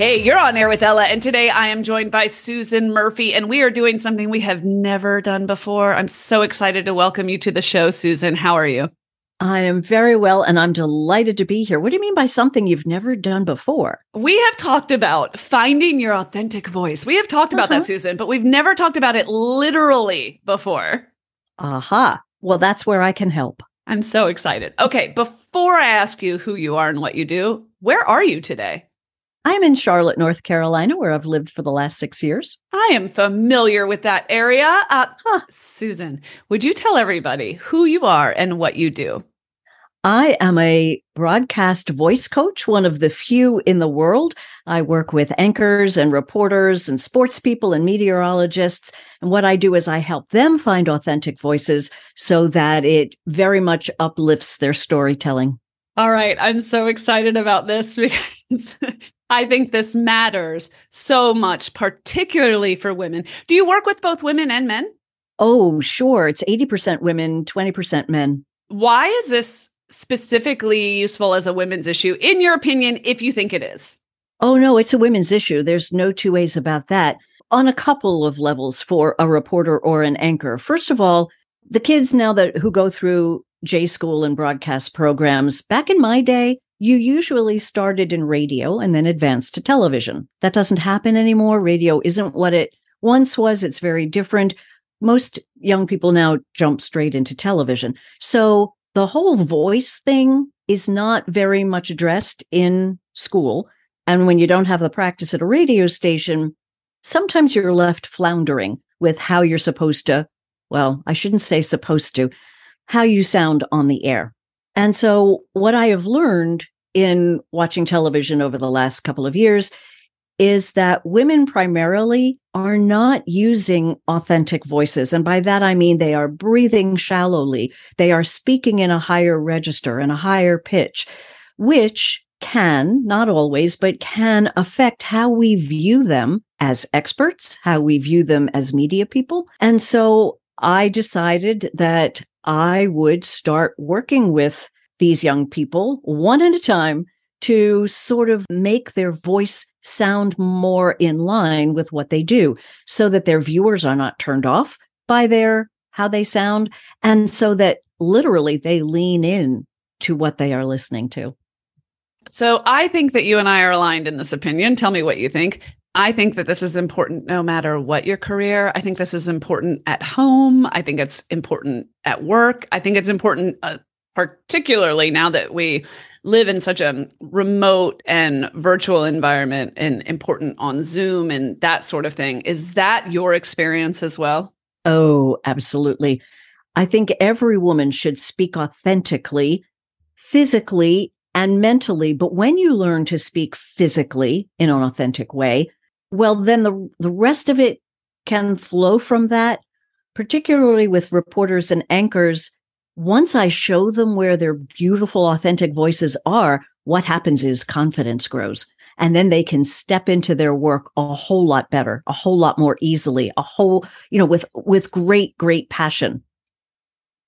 Hey, you're on air with Ella, and today I am joined by Susan Murphy, and we are doing something we have never done before. I'm so excited to welcome you to the show, Susan. How are you? I am very well, and I'm delighted to be here. What do you mean by something you've never done before? We have talked about finding your authentic voice. We have talked about uh-huh. that, Susan, but we've never talked about it literally before. Aha. Uh-huh. Well, that's where I can help. I'm so excited. Okay, before I ask you who you are and what you do, where are you today? I'm in Charlotte, North Carolina, where I've lived for the last six years. I am familiar with that area. Uh, huh, Susan, would you tell everybody who you are and what you do? I am a broadcast voice coach, one of the few in the world. I work with anchors and reporters and sports people and meteorologists. And what I do is I help them find authentic voices so that it very much uplifts their storytelling. All right. I'm so excited about this because I think this matters so much, particularly for women. Do you work with both women and men? Oh, sure. It's 80% women, 20% men. Why is this specifically useful as a women's issue, in your opinion, if you think it is? Oh, no, it's a women's issue. There's no two ways about that on a couple of levels for a reporter or an anchor. First of all, the kids now that who go through J school and broadcast programs, back in my day, you usually started in radio and then advanced to television. That doesn't happen anymore. Radio isn't what it once was. It's very different. Most young people now jump straight into television. So the whole voice thing is not very much addressed in school. And when you don't have the practice at a radio station, sometimes you're left floundering with how you're supposed to, well, I shouldn't say supposed to, how you sound on the air. And so, what I have learned in watching television over the last couple of years is that women primarily are not using authentic voices. And by that, I mean they are breathing shallowly. They are speaking in a higher register and a higher pitch, which can, not always, but can affect how we view them as experts, how we view them as media people. And so I decided that I would start working with these young people one at a time to sort of make their voice sound more in line with what they do so that their viewers are not turned off by their how they sound and so that literally they lean in to what they are listening to. So I think that you and I are aligned in this opinion. Tell me what you think. I think that this is important no matter what your career. I think this is important at home. I think it's important at work. I think it's important, uh, particularly now that we live in such a remote and virtual environment and important on Zoom and that sort of thing. Is that your experience as well? Oh, absolutely. I think every woman should speak authentically, physically, and mentally. But when you learn to speak physically in an authentic way, well, then the, the rest of it can flow from that, particularly with reporters and anchors. Once I show them where their beautiful, authentic voices are, what happens is confidence grows. And then they can step into their work a whole lot better, a whole lot more easily, a whole, you know, with, with great, great passion.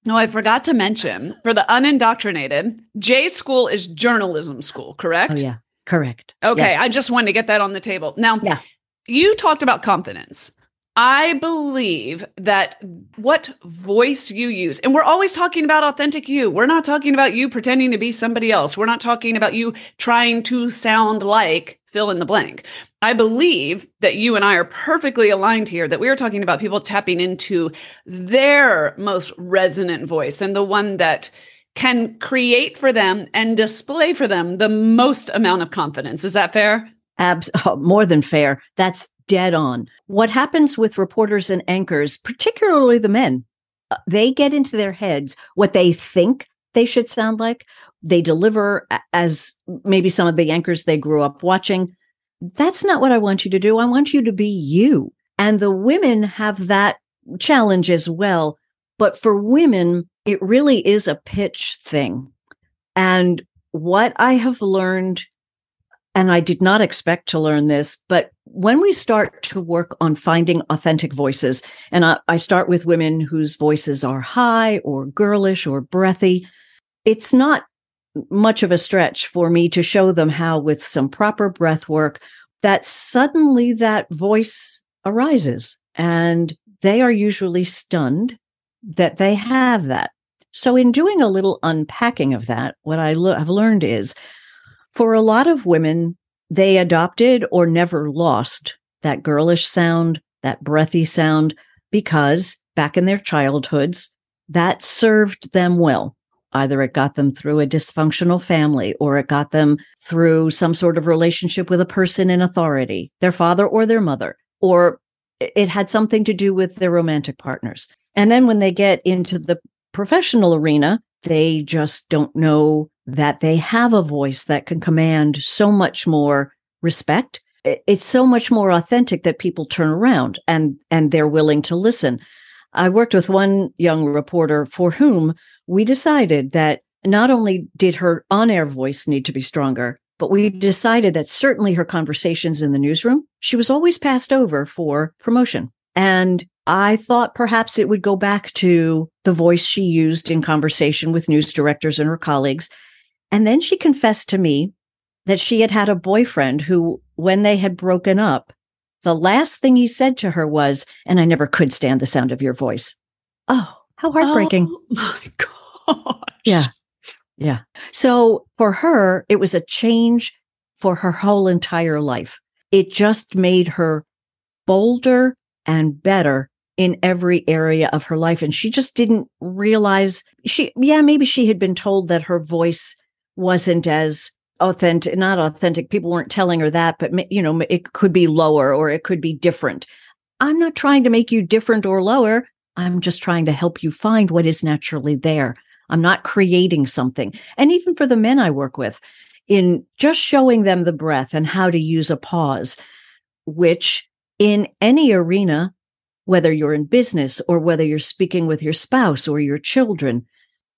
No, I forgot to mention for the unindoctrinated, J school is journalism school, correct? Oh, yeah. Correct. Okay. Yes. I just wanted to get that on the table. Now, yeah. You talked about confidence. I believe that what voice you use, and we're always talking about authentic you. We're not talking about you pretending to be somebody else. We're not talking about you trying to sound like fill in the blank. I believe that you and I are perfectly aligned here, that we are talking about people tapping into their most resonant voice and the one that can create for them and display for them the most amount of confidence. Is that fair? Abs- more than fair. That's dead on. What happens with reporters and anchors, particularly the men, uh, they get into their heads what they think they should sound like. They deliver as maybe some of the anchors they grew up watching. That's not what I want you to do. I want you to be you. And the women have that challenge as well. But for women, it really is a pitch thing. And what I have learned, and I did not expect to learn this, but when we start to work on finding authentic voices, and I, I, start with women whose voices are high or girlish or breathy, it's not much of a stretch for me to show them how, with some proper breath work, that suddenly that voice arises and they are usually stunned that they have that. So, in doing a little unpacking of that, what I lo- have learned is for a lot of women, they adopted or never lost that girlish sound, that breathy sound, because back in their childhoods, that served them well. Either it got them through a dysfunctional family or it got them through some sort of relationship with a person in authority, their father or their mother, or it had something to do with their romantic partners. And then when they get into the professional arena, they just don't know that they have a voice that can command so much more respect. It's so much more authentic that people turn around and, and they're willing to listen. I worked with one young reporter for whom we decided that not only did her on air voice need to be stronger, but we decided that certainly her conversations in the newsroom, she was always passed over for promotion. And I thought perhaps it would go back to the voice she used in conversation with news directors and her colleagues. And then she confessed to me that she had had a boyfriend who, when they had broken up, the last thing he said to her was, and I never could stand the sound of your voice. Oh, how heartbreaking. Oh my gosh. Yeah. Yeah. So for her, it was a change for her whole entire life. It just made her bolder and better in every area of her life. And she just didn't realize she, yeah, maybe she had been told that her voice wasn't as authentic, not authentic. People weren't telling her that, but you know, it could be lower or it could be different. I'm not trying to make you different or lower. I'm just trying to help you find what is naturally there. I'm not creating something. And even for the men I work with, in just showing them the breath and how to use a pause, which in any arena, whether you're in business or whether you're speaking with your spouse or your children,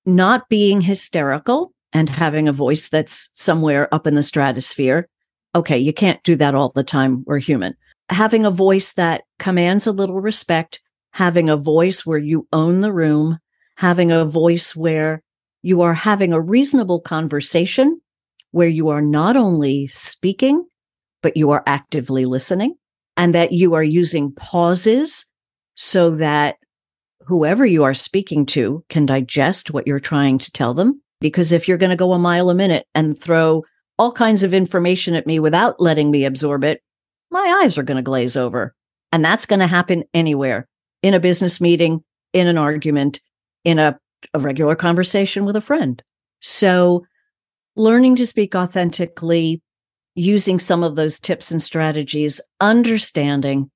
not being hysterical and having a voice that's somewhere up in the stratosphere. Okay, you can't do that all the time. We're human. Having a voice that commands a little respect, having a voice where you own the room, having a voice where you are having a reasonable conversation, where you are not only speaking, but you are actively listening and that you are using pauses so that whoever you are speaking to can digest what you're trying to tell them. Because if you're going to go a mile a minute and throw all kinds of information at me without letting me absorb it, my eyes are going to glaze over. And that's going to happen anywhere in a business meeting, in an argument, in a, a regular conversation with a friend. So learning to speak authentically, using some of those tips and strategies, understanding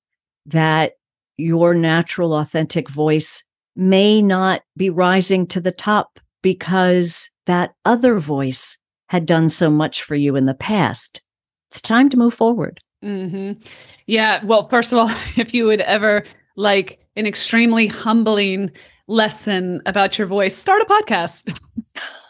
that your natural, authentic voice may not be rising to the top because that other voice had done so much for you in the past. It's time to move forward. Mm-hmm. Yeah. Well, first of all, if you would ever like an extremely humbling lesson about your voice, start a podcast.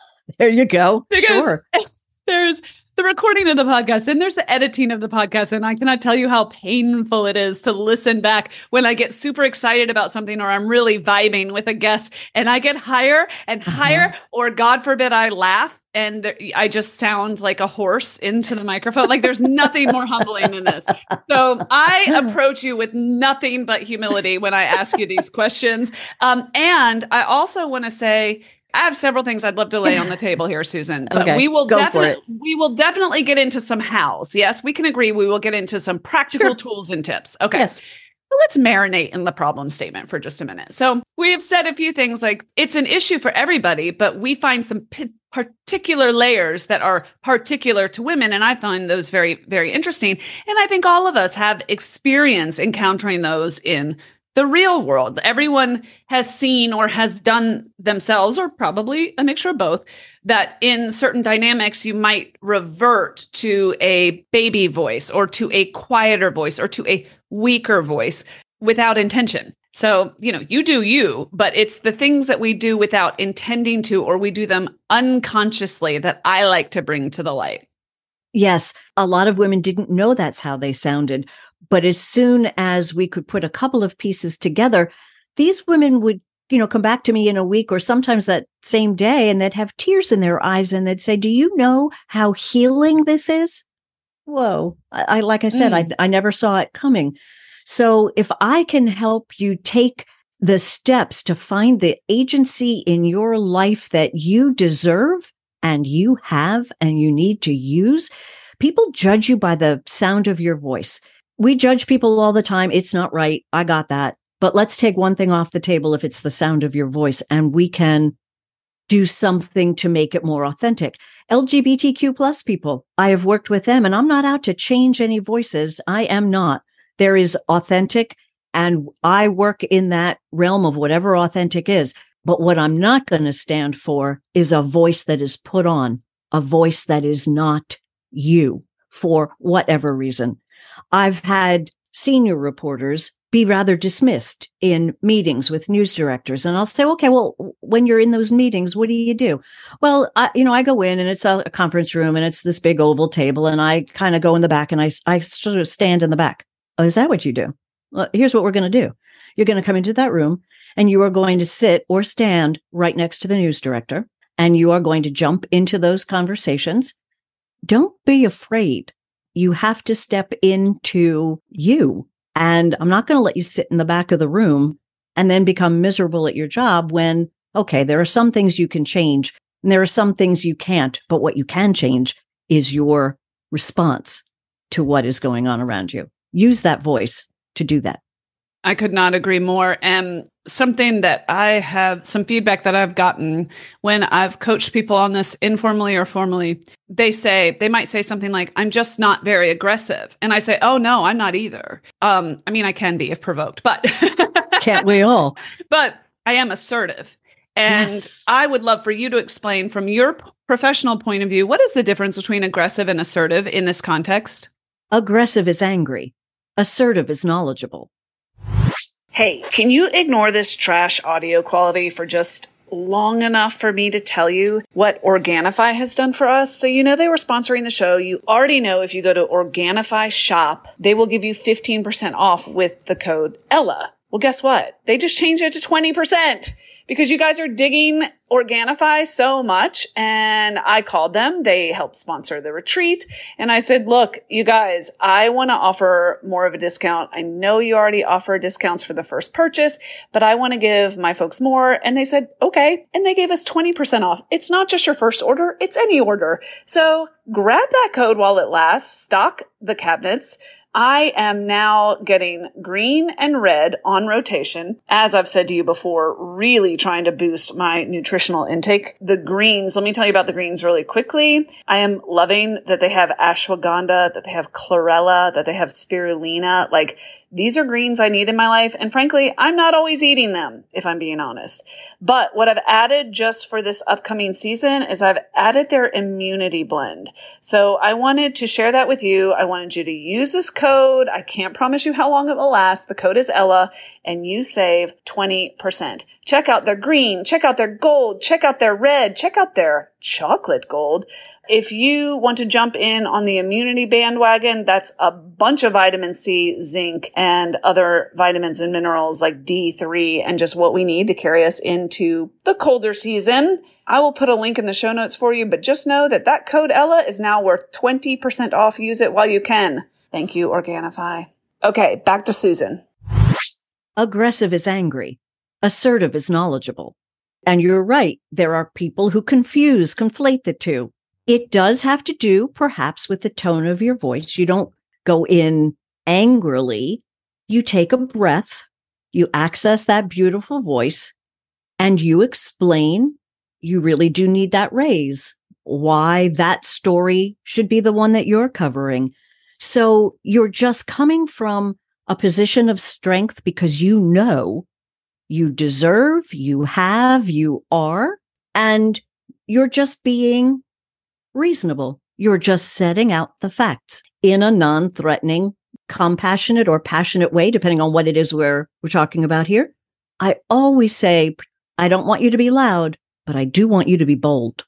there you go. Because sure. There's the recording of the podcast and there's the editing of the podcast. And I cannot tell you how painful it is to listen back when I get super excited about something or I'm really vibing with a guest and I get higher and uh-huh. higher, or God forbid, I laugh and there, I just sound like a horse into the microphone. Like there's nothing more humbling than this. So I approach you with nothing but humility when I ask you these questions. Um, and I also want to say, I have several things I'd love to lay on the table here, Susan. But okay, we will definitely we will definitely get into some hows. Yes, we can agree. We will get into some practical sure. tools and tips. Okay. Yes. let's marinate in the problem statement for just a minute. So, we have said a few things like it's an issue for everybody, but we find some p- particular layers that are particular to women. And I find those very, very interesting. And I think all of us have experience encountering those in the real world. Everyone has seen or has done themselves, or probably a mixture of both, that in certain dynamics, you might revert to a baby voice or to a quieter voice or to a weaker voice without intention. So, you know, you do you, but it's the things that we do without intending to, or we do them unconsciously that I like to bring to the light. Yes, a lot of women didn't know that's how they sounded but as soon as we could put a couple of pieces together, these women would, you know, come back to me in a week or sometimes that same day and they'd have tears in their eyes and they'd say, Do you know how healing this is? Whoa. I, I like I said, mm. I, I never saw it coming. So if I can help you take the steps to find the agency in your life that you deserve and you have and you need to use, people judge you by the sound of your voice we judge people all the time. It's not right. I got that. But let's take one thing off the table if it's the sound of your voice and we can do something to make it more authentic. LGBTQ plus people, I have worked with them and I'm not out to change any voices. I am not. There is authentic and I work in that realm of whatever authentic is. But what I'm not going to stand for is a voice that is put on, a voice that is not you for whatever reason. I've had senior reporters be rather dismissed in meetings with news directors. And I'll say, okay, well, when you're in those meetings, what do you do? Well, I, you know, I go in and it's a, conference room and it's this big oval table and I kind of go in the back and I, I sort of stand in the back. Oh, is that what you do? Well, here's what we're going to do. You're going to come into that room and you are going to sit or stand right next to the news director and you are going to jump into those conversations. Don't be afraid you have to step into you. And I'm not going to let you sit in the back of the room and then become miserable at your job when, okay, there are some things you can change and there are some things you can't, but what you can change is your response to what is going on around you. Use that voice to do that. I could not agree more. And something that I have some feedback that I've gotten when I've coached people on this informally or formally, they say, they might say something like, I'm just not very aggressive. And I say, Oh, no, I'm not either. Um, I mean, I can be if provoked, but can't we all? But I am assertive. And yes. I would love for you to explain from your professional point of view, what is the difference between aggressive and assertive in this context? Aggressive is angry. Assertive is knowledgeable. Hey, can you ignore this trash audio quality for just long enough for me to tell you what Organifi has done for us. So you know they were sponsoring the show. You already know if you go to Organifi shop, they will give you 15% off with the code Ella. Well, guess what? They just changed it to 20% because you guys are digging Organifi so much. And I called them. They helped sponsor the retreat. And I said, look, you guys, I want to offer more of a discount. I know you already offer discounts for the first purchase, but I want to give my folks more. And they said, okay. And they gave us 20% off. It's not just your first order. It's any order. So grab that code while it lasts, stock the cabinets, I am now getting green and red on rotation. As I've said to you before, really trying to boost my nutritional intake. The greens, let me tell you about the greens really quickly. I am loving that they have ashwagandha, that they have chlorella, that they have spirulina. Like these are greens I need in my life. And frankly, I'm not always eating them, if I'm being honest. But what I've added just for this upcoming season is I've added their immunity blend. So I wanted to share that with you. I wanted you to use this code. I can't promise you how long it will last. The code is Ella and you save 20%. Check out their green, check out their gold, check out their red, check out their chocolate gold. If you want to jump in on the immunity bandwagon, that's a bunch of vitamin C, zinc, and other vitamins and minerals like D3 and just what we need to carry us into the colder season. I will put a link in the show notes for you, but just know that that code Ella is now worth 20% off. Use it while you can. Thank you, Organifi. Okay, back to Susan. Aggressive is angry. Assertive is knowledgeable. And you're right. There are people who confuse, conflate the two. It does have to do perhaps with the tone of your voice. You don't go in angrily. You take a breath. You access that beautiful voice and you explain you really do need that raise, why that story should be the one that you're covering. So you're just coming from a position of strength because you know you deserve, you have, you are, and you're just being reasonable. You're just setting out the facts in a non threatening, compassionate or passionate way, depending on what it is we're, we're talking about here. I always say, I don't want you to be loud, but I do want you to be bold.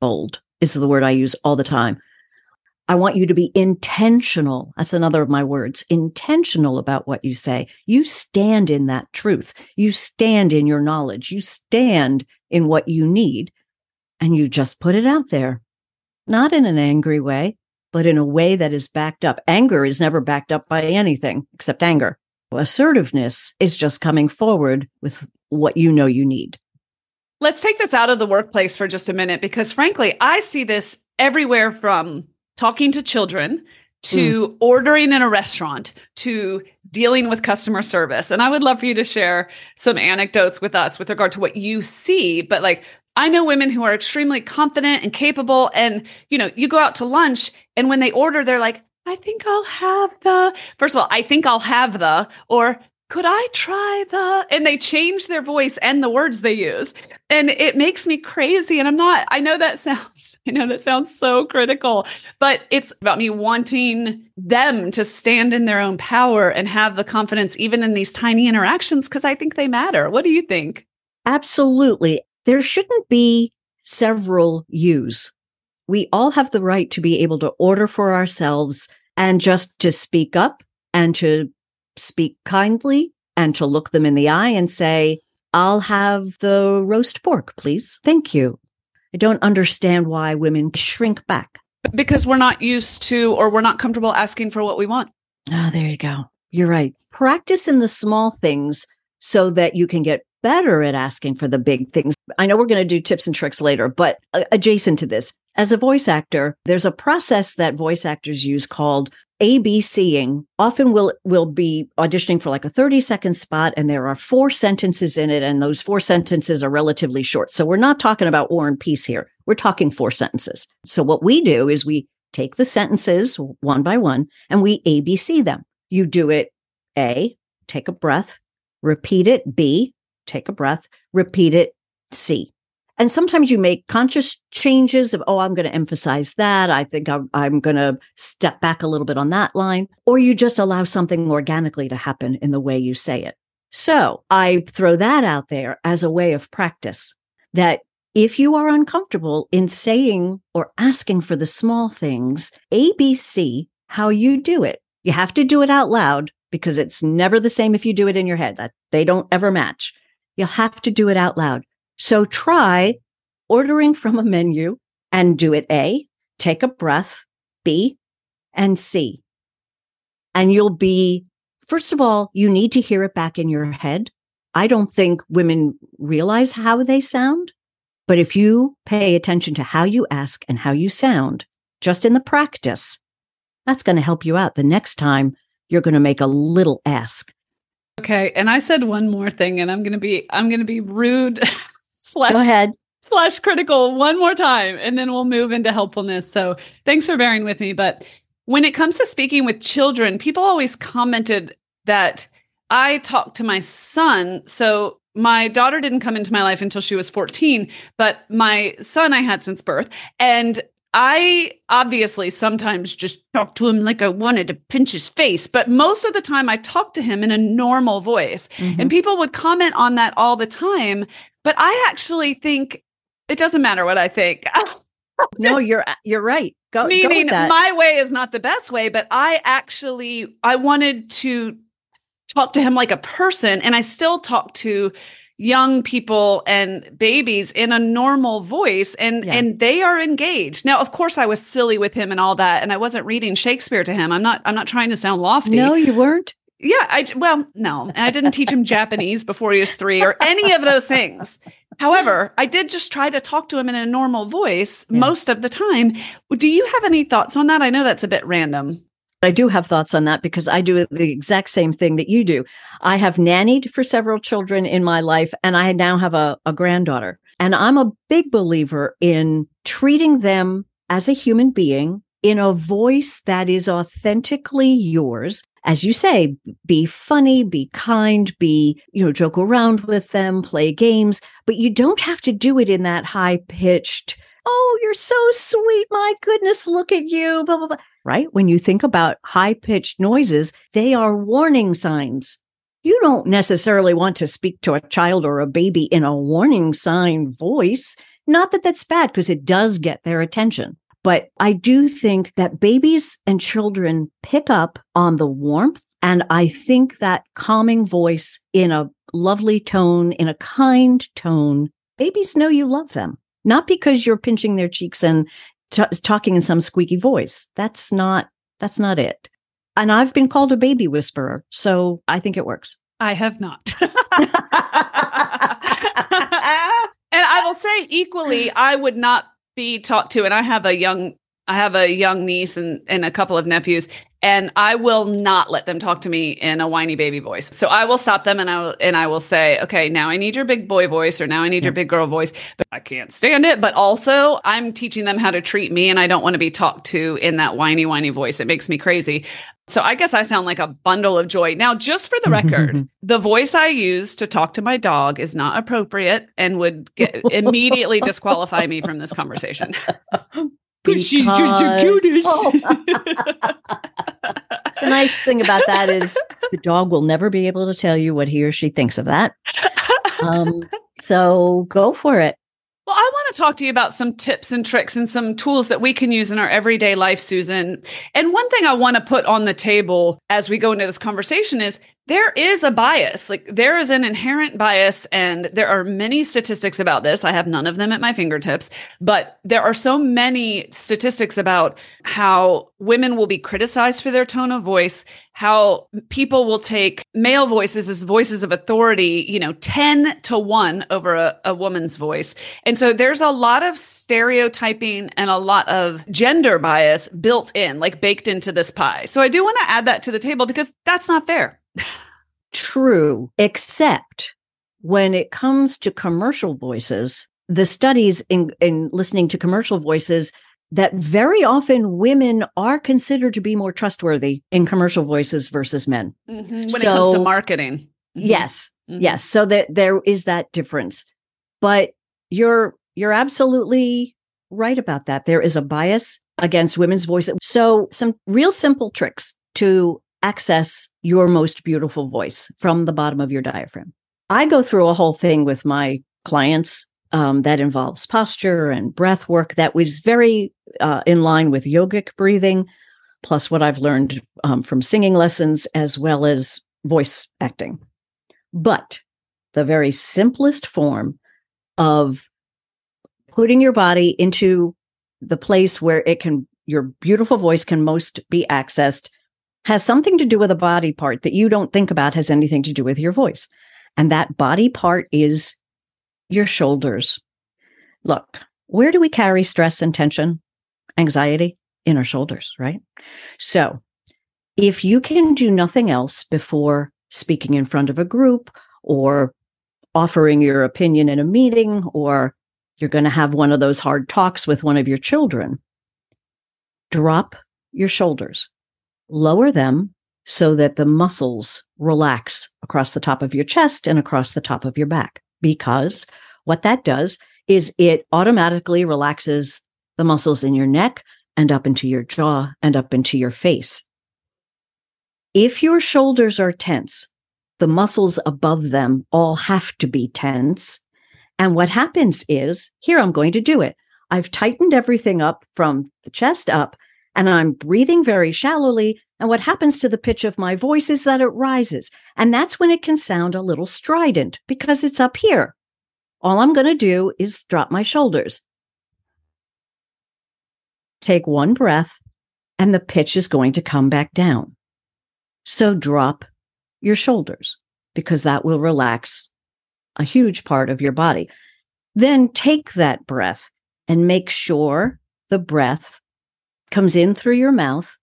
Bold is the word I use all the time. I want you to be intentional. That's another of my words, intentional about what you say. You stand in that truth. You stand in your knowledge. You stand in what you need and you just put it out there, not in an angry way, but in a way that is backed up. Anger is never backed up by anything except anger. Assertiveness is just coming forward with what you know you need. Let's take this out of the workplace for just a minute because, frankly, I see this everywhere from talking to children to mm. ordering in a restaurant to dealing with customer service. And I would love for you to share some anecdotes with us with regard to what you see. But like, I know women who are extremely confident and capable. And, you know, you go out to lunch and when they order, they're like, I think I'll have the, first of all, I think I'll have the, or could I try the? And they change their voice and the words they use. And it makes me crazy. And I'm not, I know that sounds, I know that sounds so critical, but it's about me wanting them to stand in their own power and have the confidence, even in these tiny interactions, because I think they matter. What do you think? Absolutely. There shouldn't be several yous. We all have the right to be able to order for ourselves and just to speak up and to speak kindly and to look them in the eye and say, I'll have the roast pork, please. Thank you. I don't understand why women shrink back. Because we're not used to or we're not comfortable asking for what we want. Oh, there you go. You're right. Practice in the small things so that you can get better at asking for the big things. I know we're going to do tips and tricks later, but uh, adjacent to this, as a voice actor, there's a process that voice actors use called ABCing often will will be auditioning for like a 30 second spot and there are four sentences in it and those four sentences are relatively short. So we're not talking about war and peace here. We're talking four sentences. So what we do is we take the sentences one by one and we ABC them. You do it A, take a breath, repeat it B, take a breath, repeat it C. And sometimes you make conscious changes of, oh, I'm going to emphasize that. I think I'm, I'm going to step back a little bit on that line. Or you just allow something organically to happen in the way you say it. So I throw that out there as a way of practice that if you are uncomfortable in saying or asking for the small things, ABC, how you do it. You have to do it out loud because it's never the same if you do it in your head. That they don't ever match. You'll have to do it out loud. So try ordering from a menu and do it A, take a breath, B, and C. And you'll be, first of all, you need to hear it back in your head. I don't think women realize how they sound, but if you pay attention to how you ask and how you sound, just in the practice, that's going to help you out the next time you're going to make a little ask. Okay. And I said one more thing and I'm going to be, I'm going to be rude. slash Go ahead. slash critical one more time and then we'll move into helpfulness. So thanks for bearing with me. But when it comes to speaking with children, people always commented that I talked to my son. So my daughter didn't come into my life until she was 14, but my son I had since birth. And I obviously sometimes just talk to him like I wanted to pinch his face, but most of the time I talk to him in a normal voice. Mm-hmm. And people would comment on that all the time. But I actually think it doesn't matter what I think. no, you're you're right. Go, Meaning go my way is not the best way, but I actually I wanted to talk to him like a person and I still talk to young people and babies in a normal voice and yeah. and they are engaged. Now, of course I was silly with him and all that and I wasn't reading Shakespeare to him. I'm not I'm not trying to sound lofty. No, you weren't. Yeah, I well, no, I didn't teach him Japanese before he was 3 or any of those things. However, I did just try to talk to him in a normal voice yeah. most of the time. Do you have any thoughts on that? I know that's a bit random. I do have thoughts on that because I do the exact same thing that you do. I have nannied for several children in my life, and I now have a, a granddaughter. And I'm a big believer in treating them as a human being in a voice that is authentically yours. As you say, be funny, be kind, be, you know, joke around with them, play games, but you don't have to do it in that high pitched, Oh, you're so sweet. My goodness. Look at you. Blah, blah, blah. Right. When you think about high pitched noises, they are warning signs. You don't necessarily want to speak to a child or a baby in a warning sign voice. Not that that's bad because it does get their attention. But I do think that babies and children pick up on the warmth. And I think that calming voice in a lovely tone, in a kind tone, babies know you love them, not because you're pinching their cheeks and t- talking in some squeaky voice. That's not, that's not it. And I've been called a baby whisperer. So I think it works. I have not. and I will say equally, I would not be talked to and i have a young i have a young niece and, and a couple of nephews and i will not let them talk to me in a whiny baby voice. So i will stop them and i will and i will say okay now i need your big boy voice or now i need your big girl voice but i can't stand it. But also i'm teaching them how to treat me and i don't want to be talked to in that whiny whiny voice. It makes me crazy so I guess I sound like a bundle of joy. Now, just for the record, the voice I use to talk to my dog is not appropriate and would get immediately disqualify me from this conversation. Because she's the cutest. Oh. the nice thing about that is the dog will never be able to tell you what he or she thinks of that. Um, so go for it. Well, I want to talk to you about some tips and tricks and some tools that we can use in our everyday life, Susan. And one thing I want to put on the table as we go into this conversation is there is a bias. Like there is an inherent bias, and there are many statistics about this. I have none of them at my fingertips, but there are so many statistics about how women will be criticized for their tone of voice, how people will take male voices as voices of authority, you know, 10 to 1 over a, a woman's voice. And so there's a lot of stereotyping and a lot of gender bias built in, like baked into this pie. So I do want to add that to the table because that's not fair. True, except when it comes to commercial voices, the studies in, in listening to commercial voices that very often women are considered to be more trustworthy in commercial voices versus men. Mm-hmm. When so, it comes to marketing. Mm-hmm. Yes. Mm-hmm. Yes. So that there is that difference. But you're you're absolutely right about that. There is a bias against women's voices. So some real simple tricks to access your most beautiful voice from the bottom of your diaphragm. I go through a whole thing with my clients um, that involves posture and breath work that was very uh, in line with yogic breathing, plus what I've learned um, from singing lessons as well as voice acting. But the very simplest form of putting your body into the place where it can, your beautiful voice can most be accessed has something to do with a body part that you don't think about has anything to do with your voice. And that body part is your shoulders. Look, where do we carry stress and tension, anxiety? In our shoulders, right? So if you can do nothing else before speaking in front of a group or offering your opinion in a meeting or you're going to have one of those hard talks with one of your children, drop your shoulders lower them so that the muscles relax across the top of your chest and across the top of your back. Because what that does is it automatically relaxes the muscles in your neck and up into your jaw and up into your face. If your shoulders are tense, the muscles above them all have to be tense. And what happens is, here I'm going to do it. I've tightened everything up from the chest up and I'm breathing very shallowly. And what happens to the pitch of my voice is that it rises. And that's when it can sound a little strident because it's up here. All I'm going to do is drop my shoulders. Take one breath and the pitch is going to come back down. So drop your shoulders because that will relax a huge part of your body. Then take that breath and make sure the breath comes in through your mouth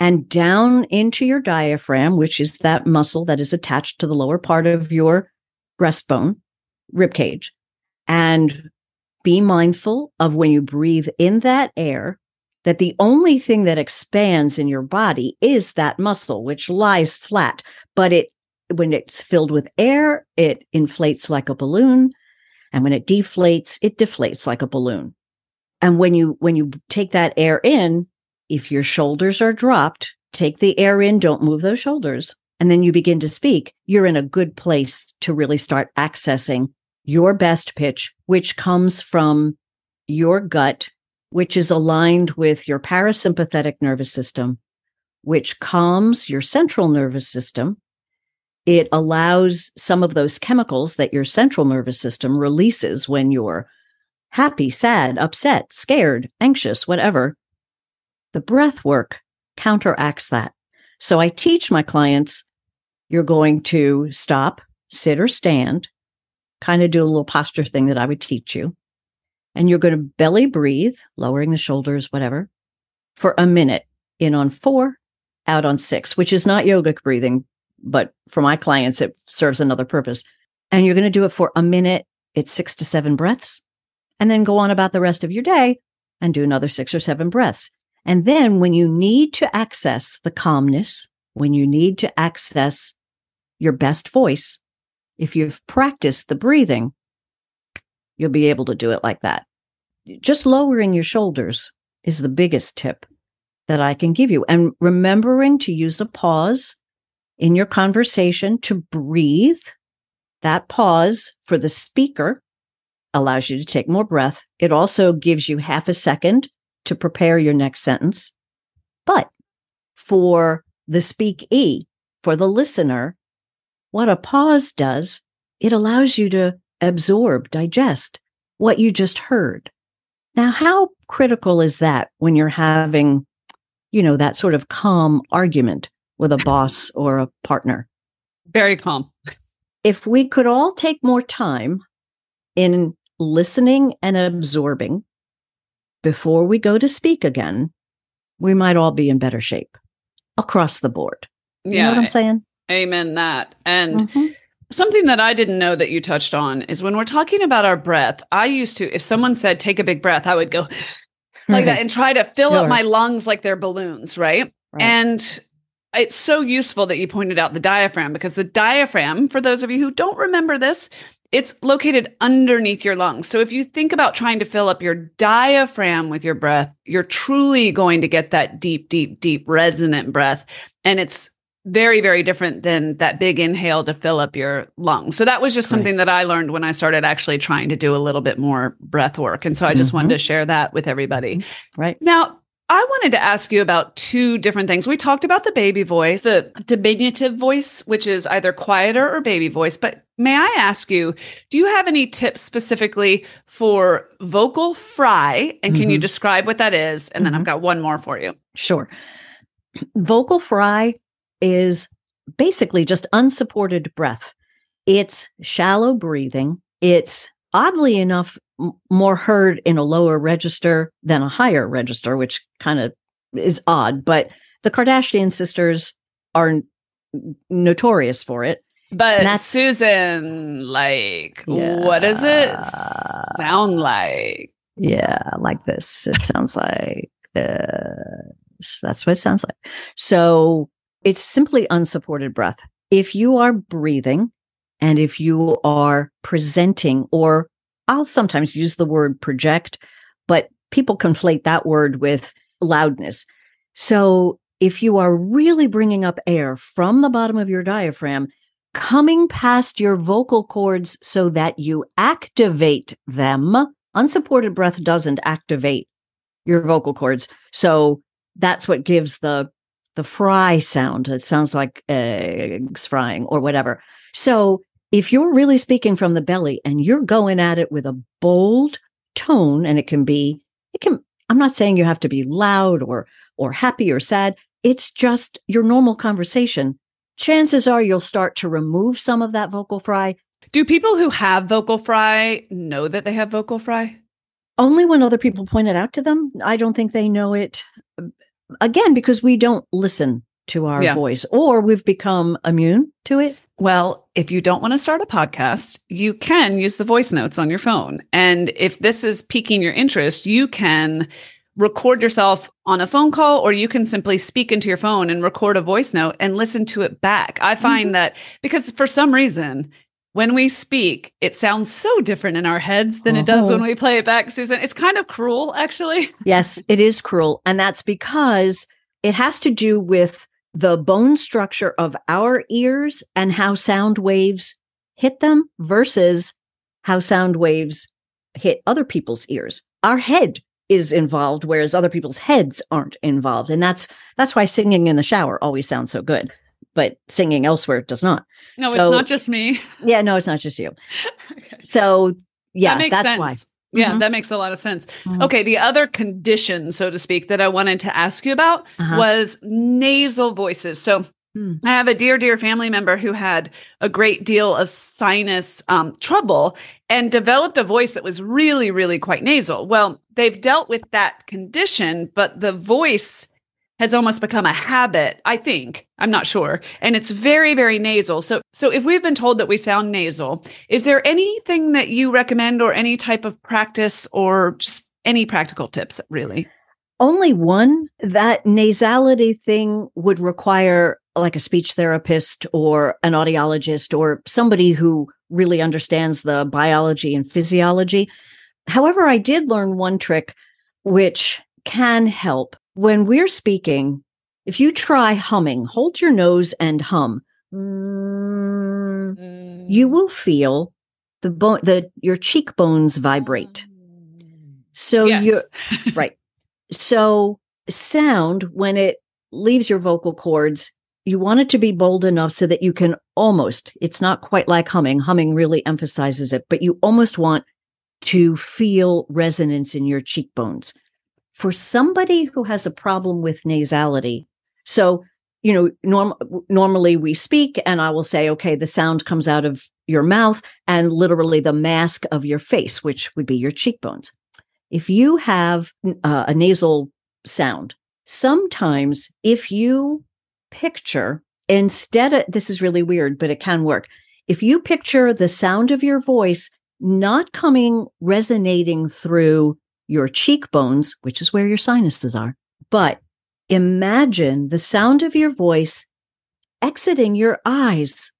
and down into your diaphragm, which is that muscle that is attached to the lower part of your breastbone, rib cage. And be mindful of when you breathe in that air, that the only thing that expands in your body is that muscle, which lies flat. But it, when it's filled with air, it inflates like a balloon. And when it deflates, it deflates like a balloon. And when you, when you take that air in, if your shoulders are dropped, take the air in, don't move those shoulders. And then you begin to speak. You're in a good place to really start accessing your best pitch, which comes from your gut, which is aligned with your parasympathetic nervous system, which calms your central nervous system. It allows some of those chemicals that your central nervous system releases when you're happy, sad, upset, scared, anxious, whatever. The breath work counteracts that. So I teach my clients you're going to stop, sit or stand, kind of do a little posture thing that I would teach you. And you're going to belly breathe, lowering the shoulders, whatever, for a minute in on four, out on six, which is not yogic breathing, but for my clients, it serves another purpose. And you're going to do it for a minute. It's six to seven breaths and then go on about the rest of your day and do another six or seven breaths. And then when you need to access the calmness, when you need to access your best voice, if you've practiced the breathing, you'll be able to do it like that. Just lowering your shoulders is the biggest tip that I can give you. And remembering to use a pause in your conversation to breathe. That pause for the speaker allows you to take more breath. It also gives you half a second to prepare your next sentence. But for the speakee, for the listener, what a pause does, it allows you to absorb, digest what you just heard. Now, how critical is that when you're having, you know, that sort of calm argument with a boss or a partner? Very calm. If we could all take more time in listening and absorbing before we go to speak again, we might all be in better shape across the board. You yeah, know what I'm saying? Amen that. And mm-hmm. something that I didn't know that you touched on is when we're talking about our breath, I used to, if someone said, take a big breath, I would go like that and try to fill sure. up my lungs like they're balloons, right? right? And it's so useful that you pointed out the diaphragm because the diaphragm, for those of you who don't remember this, it's located underneath your lungs. So if you think about trying to fill up your diaphragm with your breath, you're truly going to get that deep, deep, deep resonant breath. And it's very, very different than that big inhale to fill up your lungs. So that was just something right. that I learned when I started actually trying to do a little bit more breath work. And so I just mm-hmm. wanted to share that with everybody. Mm-hmm. Right. Now, I wanted to ask you about two different things. We talked about the baby voice, the diminutive voice, which is either quieter or baby voice. But may I ask you, do you have any tips specifically for vocal fry? And can mm-hmm. you describe what that is? And mm-hmm. then I've mm-hmm. got one more for you. Sure. Vocal fry is basically just unsupported breath. It's shallow breathing. It's oddly enough m- more heard in a lower register than a higher register, which kind of is odd. But the Kardashian sisters are n- notorious for it. But that's, Susan, like, yeah. what does it sound like? Yeah, like this. It sounds like this. That's what it sounds like. So it's simply unsupported breath. If you are breathing and if you are presenting, or I'll sometimes use the word project, but people conflate that word with loudness. So if you are really bringing up air from the bottom of your diaphragm, coming past your vocal cords so that you activate them, unsupported breath doesn't activate your vocal cords. So that's what gives the the fry sound. It sounds like eggs frying or whatever. So if you're really speaking from the belly and you're going at it with a bold tone, and it can be, it can, I'm not saying you have to be loud or, or happy or sad. It's just your normal conversation. Chances are you'll start to remove some of that vocal fry. Do people who have vocal fry know that they have vocal fry? Only when other people point it out to them. I don't think they know it uh, again because we don't listen to our yeah. voice or we've become immune to it. Well, if you don't want to start a podcast, you can use the voice notes on your phone. And if this is piquing your interest, you can record yourself on a phone call or you can simply speak into your phone and record a voice note and listen to it back. I find mm-hmm. that because for some reason, when we speak, it sounds so different in our heads than uh-huh. it does when uh-huh. we play it back, Susan. It's kind of cruel, actually. Yes, it is cruel. And that's because it has to do with the bone structure of our ears and how sound waves hit them versus how sound waves hit other people's ears. Our head is involved whereas other people's heads aren't involved and that's that's why singing in the shower always sounds so good but singing elsewhere does not no so, it's not just me yeah no it's not just you okay. so yeah that that's sense. why yeah, mm-hmm. that makes a lot of sense. Mm-hmm. Okay, the other condition, so to speak, that I wanted to ask you about uh-huh. was nasal voices. So Hmm. I have a dear, dear family member who had a great deal of sinus um, trouble and developed a voice that was really, really quite nasal. Well, they've dealt with that condition, but the voice has almost become a habit, I think. I'm not sure. And it's very, very nasal. So, so if we've been told that we sound nasal, is there anything that you recommend or any type of practice or just any practical tips, really? Only one. That nasality thing would require like a speech therapist or an audiologist or somebody who really understands the biology and physiology. However, I did learn one trick which can help when we're speaking. If you try humming, hold your nose and hum. Mm, you will feel the bone, the your cheekbones vibrate. So yes. you're right. So sound when it leaves your vocal cords you want it to be bold enough so that you can almost, it's not quite like humming. Humming really emphasizes it, but you almost want to feel resonance in your cheekbones. For somebody who has a problem with nasality, so, you know, norm- normally we speak and I will say, okay, the sound comes out of your mouth and literally the mask of your face, which would be your cheekbones. If you have uh, a nasal sound, sometimes if you picture instead of this is really weird, but it can work. If you picture the sound of your voice not coming resonating through your cheekbones, which is where your sinuses are, but imagine the sound of your voice exiting your eyes,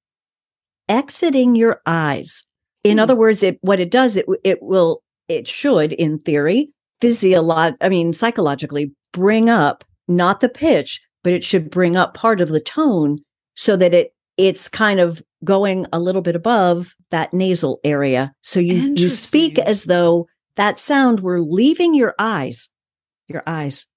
exiting your eyes. In mm. other words, it, what it does, it, it will, it should, in theory, physiolog, I mean, psychologically bring up not the pitch, but it should bring up part of the tone so that it it's kind of going a little bit above that nasal area. So you you speak as though that sound were leaving your eyes, your eyes.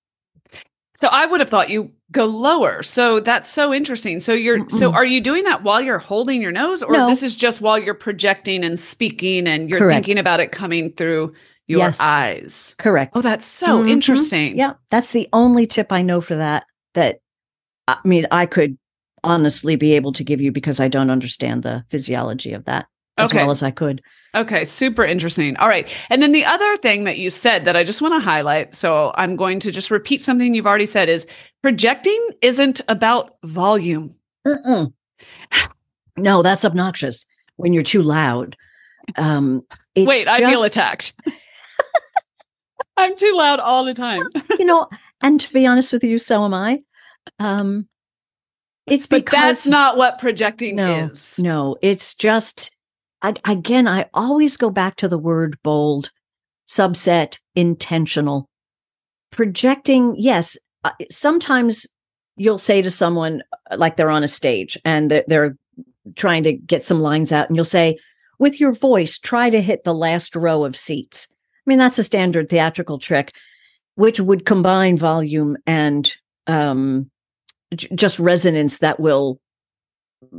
So I would have thought you go lower. So that's so interesting. So you're Mm-mm. so are you doing that while you're holding your nose or no. this is just while you're projecting and speaking and you're Correct. thinking about it coming through your yes. eyes? Correct. Oh, that's so mm-hmm. interesting. Yeah. That's the only tip I know for that that I mean, I could honestly be able to give you because I don't understand the physiology of that as okay. well as I could. Okay, super interesting. All right. And then the other thing that you said that I just want to highlight, so I'm going to just repeat something you've already said is projecting isn't about volume. Mm-mm. No, that's obnoxious when you're too loud. Um, Wait, just... I feel attacked. I'm too loud all the time. you know, and to be honest with you, so am I. Um, it's but because that's not what projecting no, is. No, it's just I, again. I always go back to the word bold, subset, intentional. Projecting, yes. Uh, sometimes you'll say to someone uh, like they're on a stage and they're, they're trying to get some lines out, and you'll say, with your voice, try to hit the last row of seats. I mean, that's a standard theatrical trick, which would combine volume and um, j- just resonance that will,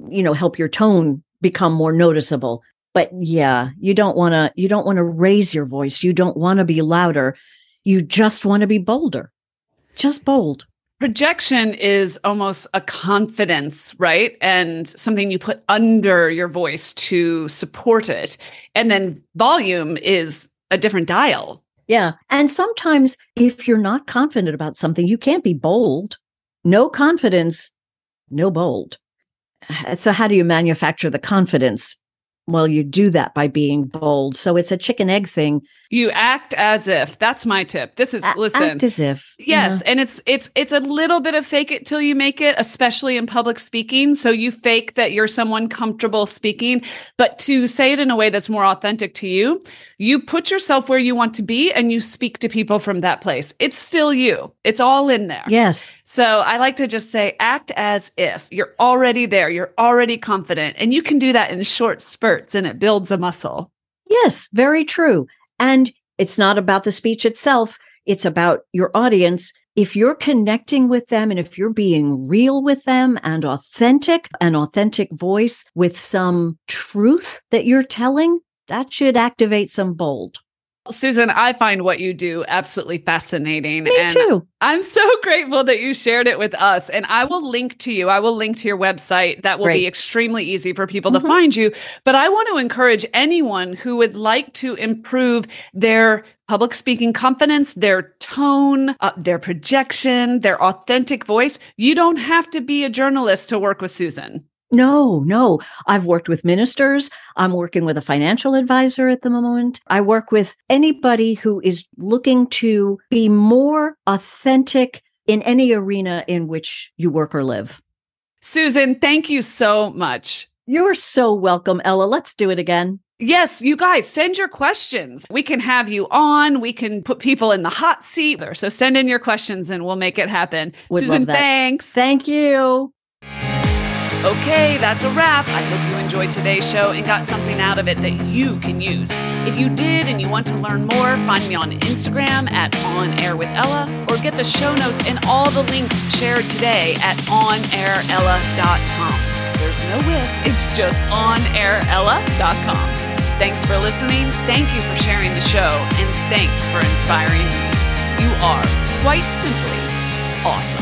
you know, help your tone become more noticeable. But yeah, you don't want to, you don't want to raise your voice. You don't want to be louder. You just want to be bolder, just bold. Projection is almost a confidence, right? And something you put under your voice to support it. And then volume is a different dial. Yeah. And sometimes if you're not confident about something, you can't be bold. No confidence, no bold. So how do you manufacture the confidence? Well, you do that by being bold. So it's a chicken egg thing. You act as if. That's my tip. This is A- listen. Act as if. Yes, and it's it's it's a little bit of fake it till you make it, especially in public speaking. So you fake that you're someone comfortable speaking, but to say it in a way that's more authentic to you, you put yourself where you want to be and you speak to people from that place. It's still you. It's all in there. Yes. So I like to just say act as if you're already there, you're already confident, and you can do that in short spurts and it builds a muscle. Yes, very true. And it's not about the speech itself, it's about your audience. If you're connecting with them and if you're being real with them and authentic, an authentic voice with some truth that you're telling, that should activate some bold. Susan, I find what you do absolutely fascinating. Me and too. I'm so grateful that you shared it with us. And I will link to you. I will link to your website. That will be extremely easy for people Mhm. to find you. But I want to encourage anyone who would like to improve their public speaking confidence, their tone, uh, their projection, their authentic voice. You don't have to be a journalist to work with Susan. No, no. I've worked with ministers. I'm working with a financial advisor at the moment. I work with anybody who is looking to be more authentic in any arena in which you work or live. Susan, thank you so much. You're so welcome, Ella. Let's do it again. Yes, you guys send your questions. We can have you on. We can put people in the hot seat. So send in your questions and we'll make it happen. Would Susan, thanks. Thank you. Okay, that's a wrap. I hope you enjoyed today's show and got something out of it that you can use. If you did and you want to learn more, find me on Instagram at On Air with Ella or get the show notes and all the links shared today at onairella.com. There's no with, it's just onairella.com. Thanks for listening. Thank you for sharing the show and thanks for inspiring me. You are quite simply awesome.